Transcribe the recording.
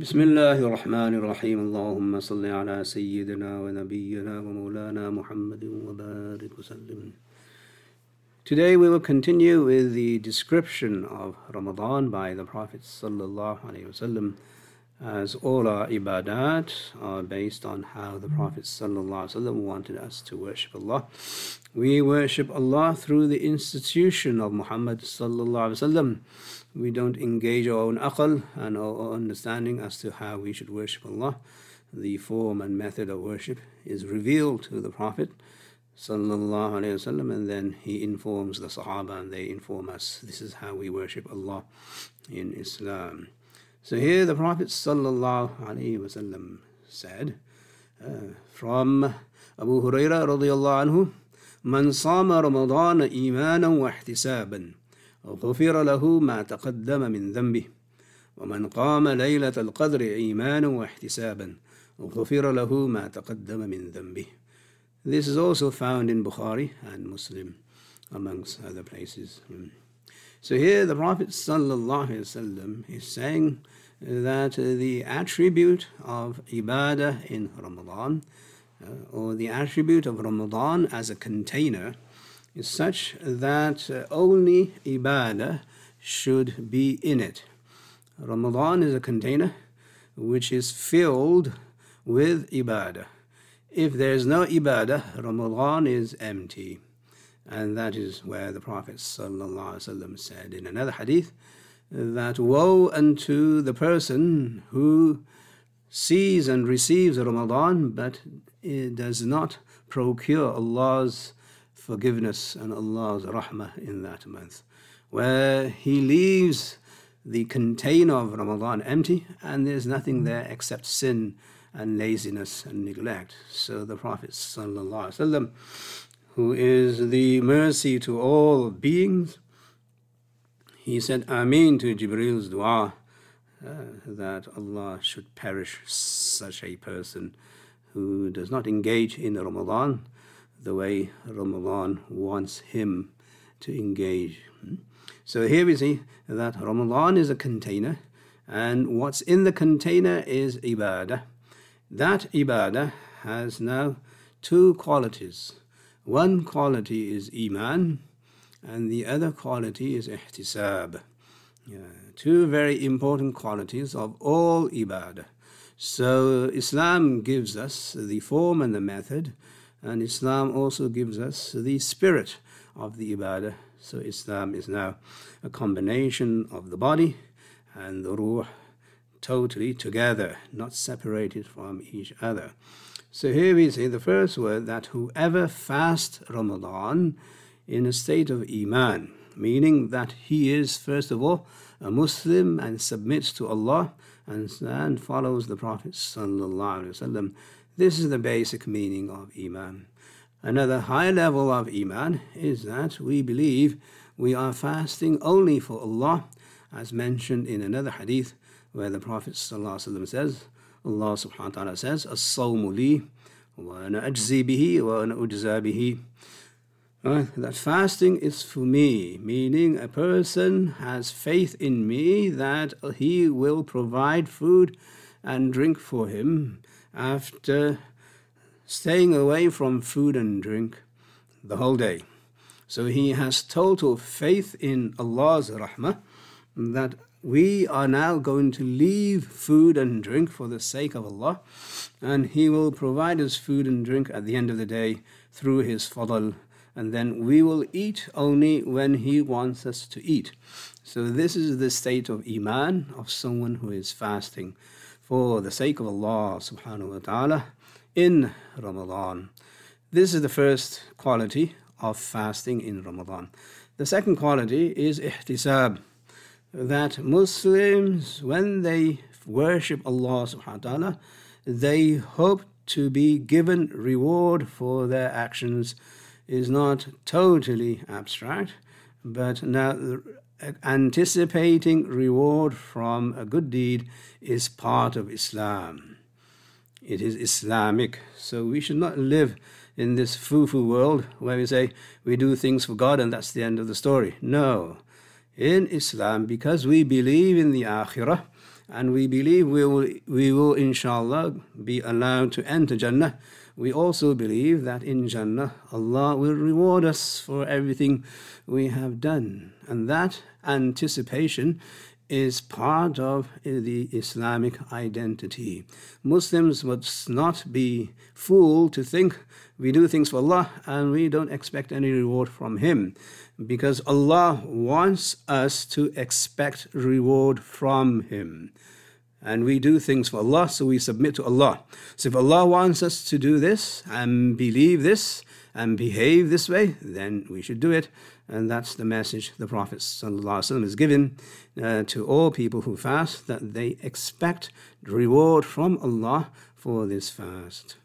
بسم الله الرحمن الرحيم اللهم صل على سيدنا ونبينا ومولانا محمد وبارك وسلم Today we will continue with the description of Ramadan by the Prophet sallallahu alaihi wasallam as all our ibadat are based on how the Prophet ﷺ wanted us to worship Allah. We worship Allah through the institution of Muhammad ﷺ. We don't engage our own aql and our understanding as to how we should worship Allah. The form and method of worship is revealed to the Prophet ﷺ, and then he informs the Sahaba and they inform us this is how we worship Allah in Islam. So here the Prophet ﷺ said uh, from Abu Huraira radiallahu anhu, من صام رمضان إيمانا واحتسابا غفر له ما تقدم من ذنبه ومن قام ليلة القدر إيمانا واحتسابا غفر له ما تقدم من ذنبه This is also found in Bukhari and Muslim amongst other places. So here the Prophet ﷺ is saying that the attribute of ibadah in Ramadan, uh, or the attribute of Ramadan as a container, is such that uh, only ibadah should be in it. Ramadan is a container which is filled with ibadah. If there is no ibadah, Ramadan is empty. And that is where the Prophet ﷺ said in another hadith that woe unto the person who sees and receives Ramadan but it does not procure Allah's forgiveness and Allah's rahmah in that month, where he leaves the container of Ramadan empty and there's nothing there except sin and laziness and neglect. So the Prophet ﷺ who is the mercy to all beings. He said Ameen to Jibril's dua uh, that Allah should perish such a person who does not engage in Ramadan the way Ramadan wants him to engage. So here we see that Ramadan is a container, and what's in the container is ibadah. That ibadah has now two qualities. One quality is Iman, and the other quality is Ihtisab. Yeah, two very important qualities of all Ibadah. So Islam gives us the form and the method, and Islam also gives us the spirit of the Ibadah. So Islam is now a combination of the body and the ruh totally together, not separated from each other. So here we see the first word that whoever fasts Ramadan in a state of Iman, meaning that he is, first of all, a Muslim and submits to Allah and, and follows the Prophet. This is the basic meaning of Iman. Another high level of Iman is that we believe we are fasting only for Allah, as mentioned in another hadith where the Prophet says, Allah subhanahu wa ta'ala says, As-sawmu li wa ana ajzi bihi wa ana ujza bihi. that fasting is for me, meaning a person has faith in me that he will provide food and drink for him after staying away from food and drink the whole day. So he has total faith in Allah's rahmah that we are now going to leave food and drink for the sake of Allah, and He will provide us food and drink at the end of the day through His fadl, and then we will eat only when He wants us to eat. So, this is the state of Iman of someone who is fasting for the sake of Allah subhanahu wa ta'ala in Ramadan. This is the first quality of fasting in Ramadan. The second quality is ihtisab that Muslims, when they worship Allah subhanahu wa ta'ala, they hope to be given reward for their actions is not totally abstract, but now anticipating reward from a good deed is part of Islam. It is Islamic. So we should not live in this foo foo world where we say we do things for God and that's the end of the story. No in Islam because we believe in the Akhirah and we believe we will, we will inshallah be allowed to enter Jannah, we also believe that in Jannah Allah will reward us for everything we have done. And that anticipation is part of the Islamic identity. Muslims must not be fooled to think we do things for Allah and we don't expect any reward from Him because Allah wants us to expect reward from Him. And we do things for Allah, so we submit to Allah. So if Allah wants us to do this and believe this and behave this way, then we should do it. And that's the message the Prophet ﷺ is given uh, to all people who fast that they expect reward from Allah for this fast.